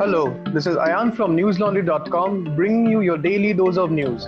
Hello, this is Ayan from newslaundry.com bringing you your daily dose of news.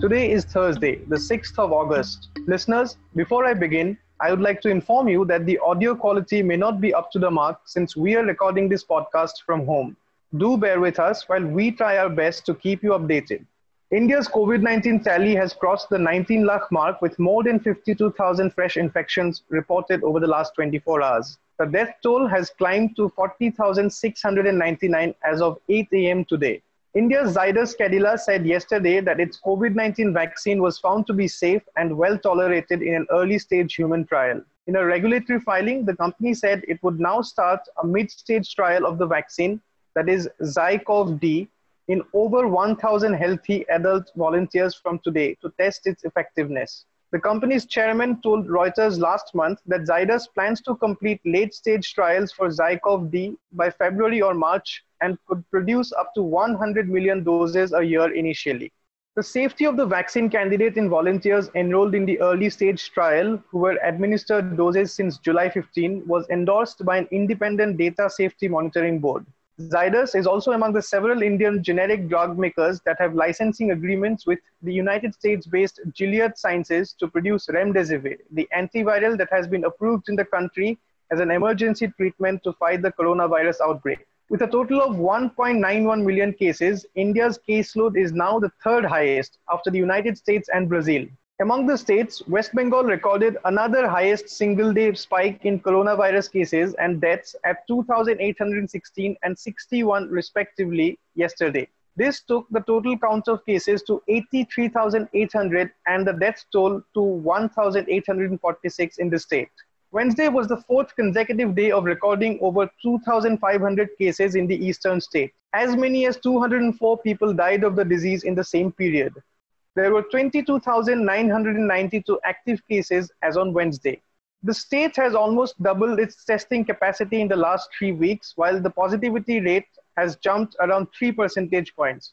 Today is Thursday, the 6th of August. Listeners, before I begin, I would like to inform you that the audio quality may not be up to the mark since we are recording this podcast from home. Do bear with us while we try our best to keep you updated. India's COVID 19 tally has crossed the 19 lakh mark with more than 52,000 fresh infections reported over the last 24 hours. The death toll has climbed to 40,699 as of 8 a.m. today. India's Zydus Cadila said yesterday that its COVID 19 vaccine was found to be safe and well tolerated in an early stage human trial. In a regulatory filing, the company said it would now start a mid stage trial of the vaccine, that is ZyCoV D, in over 1,000 healthy adult volunteers from today to test its effectiveness. The company's chairman told Reuters last month that Zydus plans to complete late stage trials for ZyCoV D by February or March and could produce up to 100 million doses a year initially. The safety of the vaccine candidate in volunteers enrolled in the early stage trial who were administered doses since July 15 was endorsed by an independent data safety monitoring board. Zydus is also among the several Indian generic drug makers that have licensing agreements with the United States-based Gilead Sciences to produce remdesivir, the antiviral that has been approved in the country as an emergency treatment to fight the coronavirus outbreak. With a total of 1.91 million cases, India's caseload is now the third highest after the United States and Brazil. Among the states, West Bengal recorded another highest single day spike in coronavirus cases and deaths at 2,816 and 61 respectively yesterday. This took the total count of cases to 83,800 and the death toll to 1,846 in the state. Wednesday was the fourth consecutive day of recording over 2,500 cases in the eastern state. As many as 204 people died of the disease in the same period. There were 22,992 active cases as on Wednesday. The state has almost doubled its testing capacity in the last three weeks, while the positivity rate has jumped around three percentage points.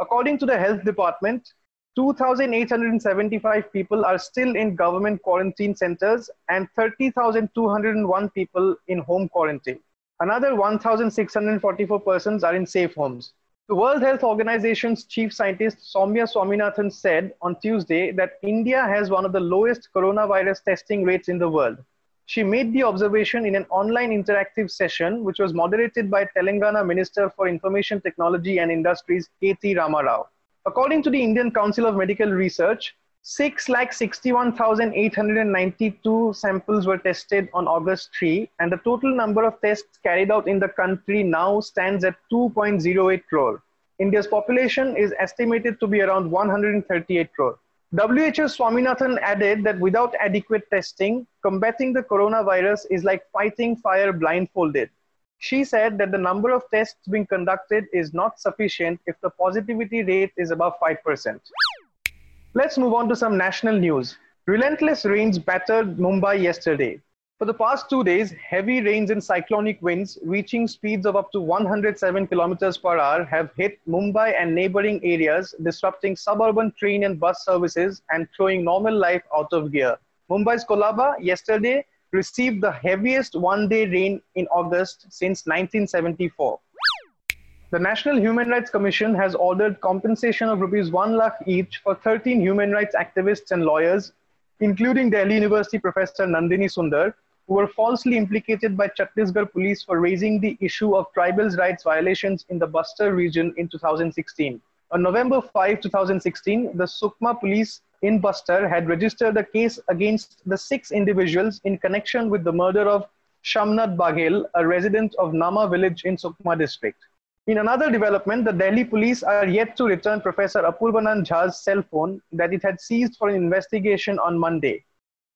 According to the health department, 2,875 people are still in government quarantine centers and 30,201 people in home quarantine. Another 1,644 persons are in safe homes. The World Health Organization's chief scientist Soumya Swaminathan said on Tuesday that India has one of the lowest coronavirus testing rates in the world. She made the observation in an online interactive session, which was moderated by Telangana Minister for Information Technology and Industries, K.T. Ramarao. According to the Indian Council of Medical Research, 6,61,892 samples were tested on August 3, and the total number of tests carried out in the country now stands at 2.08 crore. India's population is estimated to be around 138 crore. WHO Swaminathan added that without adequate testing, combating the coronavirus is like fighting fire blindfolded. She said that the number of tests being conducted is not sufficient if the positivity rate is above 5%. Let's move on to some national news. Relentless rains battered Mumbai yesterday. For the past two days, heavy rains and cyclonic winds reaching speeds of up to 107 kilometers per hour have hit Mumbai and neighboring areas, disrupting suburban train and bus services and throwing normal life out of gear. Mumbai's Colaba yesterday received the heaviest one day rain in August since 1974. The National Human Rights Commission has ordered compensation of rupees 1 lakh each for 13 human rights activists and lawyers, including Delhi University professor Nandini Sundar, who were falsely implicated by Chhattisgarh police for raising the issue of tribals' rights violations in the Bastar region in 2016. On November 5, 2016, the Sukma police in Bastar had registered a case against the six individuals in connection with the murder of Shamnath Baghel, a resident of Nama village in Sukma district. In another development, the Delhi police are yet to return Professor Apurvanand Jha's cell phone that it had seized for an investigation on Monday.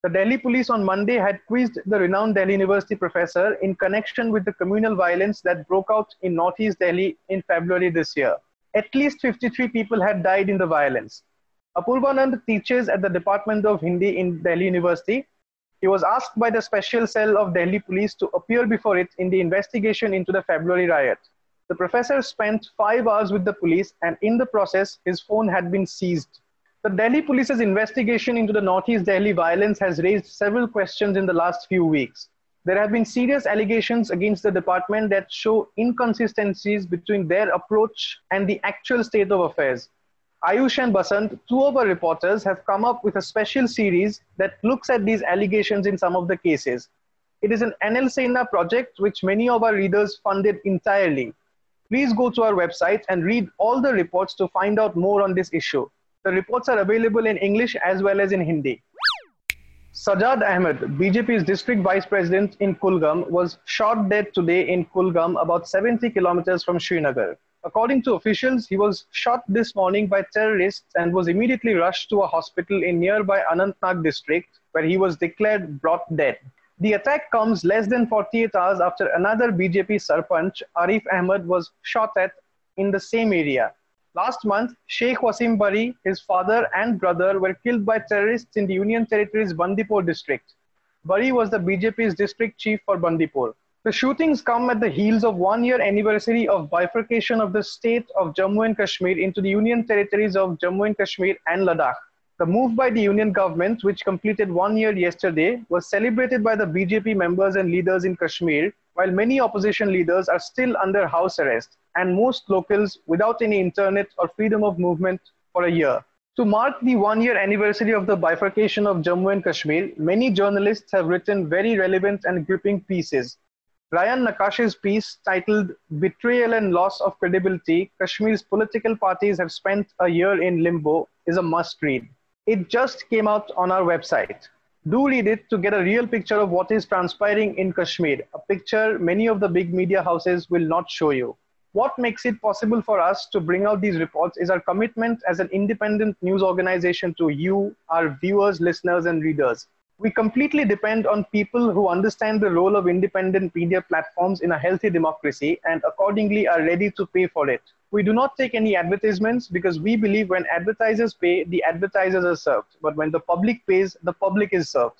The Delhi police on Monday had quizzed the renowned Delhi University professor in connection with the communal violence that broke out in northeast Delhi in February this year. At least 53 people had died in the violence. Apurvanand teaches at the Department of Hindi in Delhi University. He was asked by the special cell of Delhi police to appear before it in the investigation into the February riot. The professor spent five hours with the police, and in the process, his phone had been seized. The Delhi police's investigation into the Northeast Delhi violence has raised several questions in the last few weeks. There have been serious allegations against the department that show inconsistencies between their approach and the actual state of affairs. Ayush and Basant, two of our reporters, have come up with a special series that looks at these allegations in some of the cases. It is an NL Sena project which many of our readers funded entirely. Please go to our website and read all the reports to find out more on this issue. The reports are available in English as well as in Hindi. Sajad Ahmed, BJP's district vice president in Kulgam, was shot dead today in Kulgam, about 70 kilometers from Srinagar. According to officials, he was shot this morning by terrorists and was immediately rushed to a hospital in nearby Anantnag district, where he was declared brought dead. The attack comes less than 48 hours after another BJP Sarpanch, Arif Ahmed, was shot at in the same area. Last month, Sheikh Wasim Bari, his father and brother were killed by terrorists in the Union Territory's Bandipur district. Bari was the BJP's district chief for Bandipur. The shootings come at the heels of one year anniversary of bifurcation of the state of Jammu and Kashmir into the union territories of Jammu and Kashmir and Ladakh. The move by the union government, which completed one year yesterday, was celebrated by the BJP members and leaders in Kashmir, while many opposition leaders are still under house arrest, and most locals without any internet or freedom of movement for a year. To mark the one year anniversary of the bifurcation of Jammu and Kashmir, many journalists have written very relevant and gripping pieces. Rayan Naqash's piece titled Betrayal and Loss of Credibility Kashmir's Political Parties Have Spent a Year in Limbo is a must read. It just came out on our website. Do read it to get a real picture of what is transpiring in Kashmir, a picture many of the big media houses will not show you. What makes it possible for us to bring out these reports is our commitment as an independent news organization to you, our viewers, listeners, and readers we completely depend on people who understand the role of independent media platforms in a healthy democracy and accordingly are ready to pay for it. We do not take any advertisements because we believe when advertisers pay, the advertisers are served. But when the public pays, the public is served.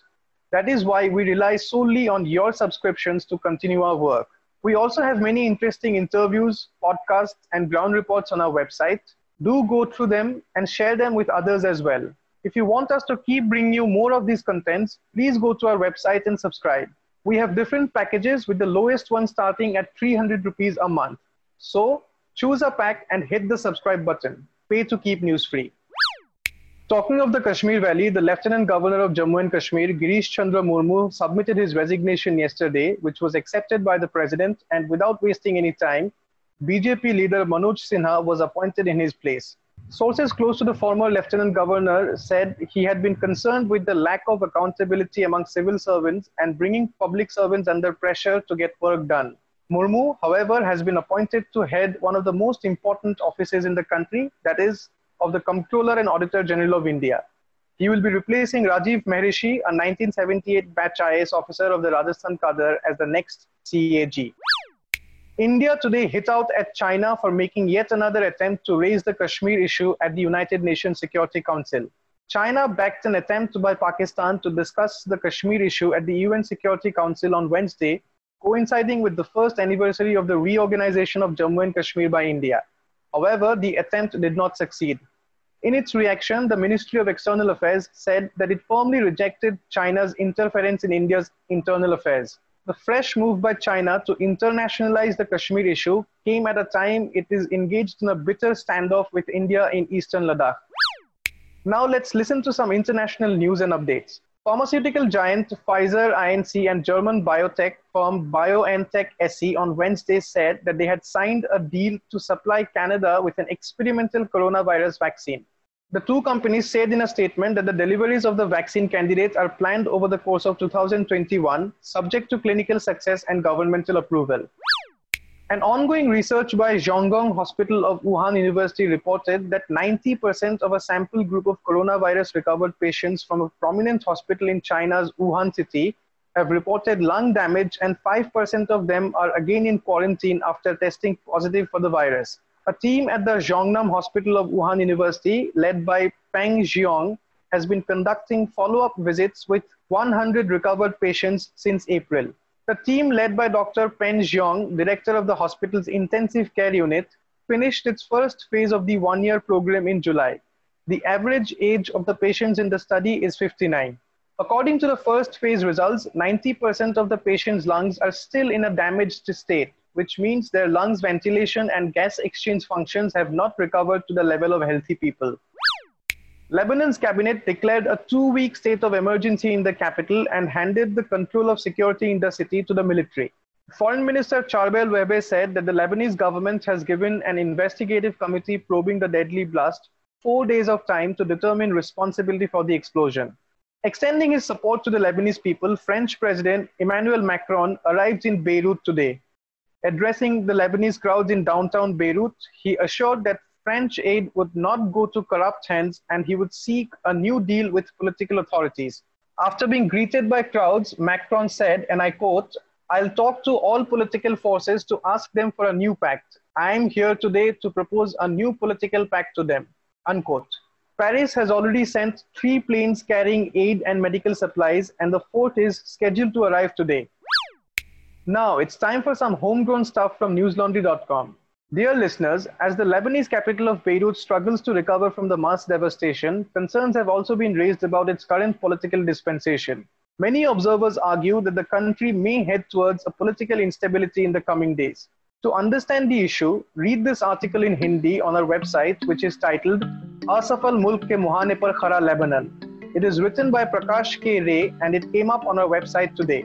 That is why we rely solely on your subscriptions to continue our work. We also have many interesting interviews, podcasts, and ground reports on our website. Do go through them and share them with others as well. If you want us to keep bringing you more of these contents, please go to our website and subscribe. We have different packages with the lowest one starting at 300 rupees a month. So choose a pack and hit the subscribe button. Pay to keep news free. Talking of the Kashmir Valley, the Lieutenant Governor of Jammu and Kashmir, Girish Chandra Murmu, submitted his resignation yesterday, which was accepted by the President, and without wasting any time, BJP leader Manoj Sinha was appointed in his place. Sources close to the former lieutenant governor said he had been concerned with the lack of accountability among civil servants and bringing public servants under pressure to get work done. Murmu, however, has been appointed to head one of the most important offices in the country, that is, of the Comptroller and Auditor General of India. He will be replacing Rajiv Mehrishi, a 1978 batch IAS officer of the Rajasthan Cadre, as the next CAG. India today hit out at China for making yet another attempt to raise the Kashmir issue at the United Nations Security Council. China backed an attempt by Pakistan to discuss the Kashmir issue at the UN Security Council on Wednesday, coinciding with the first anniversary of the reorganization of Jammu and Kashmir by India. However, the attempt did not succeed. In its reaction, the Ministry of External Affairs said that it firmly rejected China's interference in India's internal affairs. The fresh move by China to internationalize the Kashmir issue came at a time it is engaged in a bitter standoff with India in eastern Ladakh. Now let's listen to some international news and updates. Pharmaceutical giant Pfizer Inc. and German biotech firm BioNTech SE on Wednesday said that they had signed a deal to supply Canada with an experimental coronavirus vaccine. The two companies said in a statement that the deliveries of the vaccine candidates are planned over the course of 2021, subject to clinical success and governmental approval. An ongoing research by Zhongnan Hospital of Wuhan University reported that 90% of a sample group of coronavirus recovered patients from a prominent hospital in China's Wuhan city have reported lung damage, and 5% of them are again in quarantine after testing positive for the virus. A team at the Zhongnan Hospital of Wuhan University, led by Peng Xiong, has been conducting follow-up visits with 100 recovered patients since April. The team led by Dr. Peng Xiong, director of the hospital's intensive care unit, finished its first phase of the one-year program in July. The average age of the patients in the study is 59. According to the first phase results, 90% of the patient's lungs are still in a damaged state, which means their lungs ventilation and gas exchange functions have not recovered to the level of healthy people. Lebanon's cabinet declared a two week state of emergency in the capital and handed the control of security in the city to the military. Foreign Minister Charbel Wehbe said that the Lebanese government has given an investigative committee probing the deadly blast four days of time to determine responsibility for the explosion. Extending his support to the Lebanese people, French President Emmanuel Macron arrived in Beirut today. Addressing the Lebanese crowds in downtown Beirut, he assured that French aid would not go to corrupt hands and he would seek a new deal with political authorities. After being greeted by crowds, Macron said, and I quote, I'll talk to all political forces to ask them for a new pact. I am here today to propose a new political pact to them. Unquote. Paris has already sent three planes carrying aid and medical supplies, and the fourth is scheduled to arrive today. Now it's time for some homegrown stuff from newslaundry.com. Dear listeners, as the Lebanese capital of Beirut struggles to recover from the mass devastation, concerns have also been raised about its current political dispensation. Many observers argue that the country may head towards a political instability in the coming days. To understand the issue, read this article in Hindi on our website, which is titled Asafal Mulk ke Muhane par Khara Lebanon. It is written by Prakash K. Ray and it came up on our website today.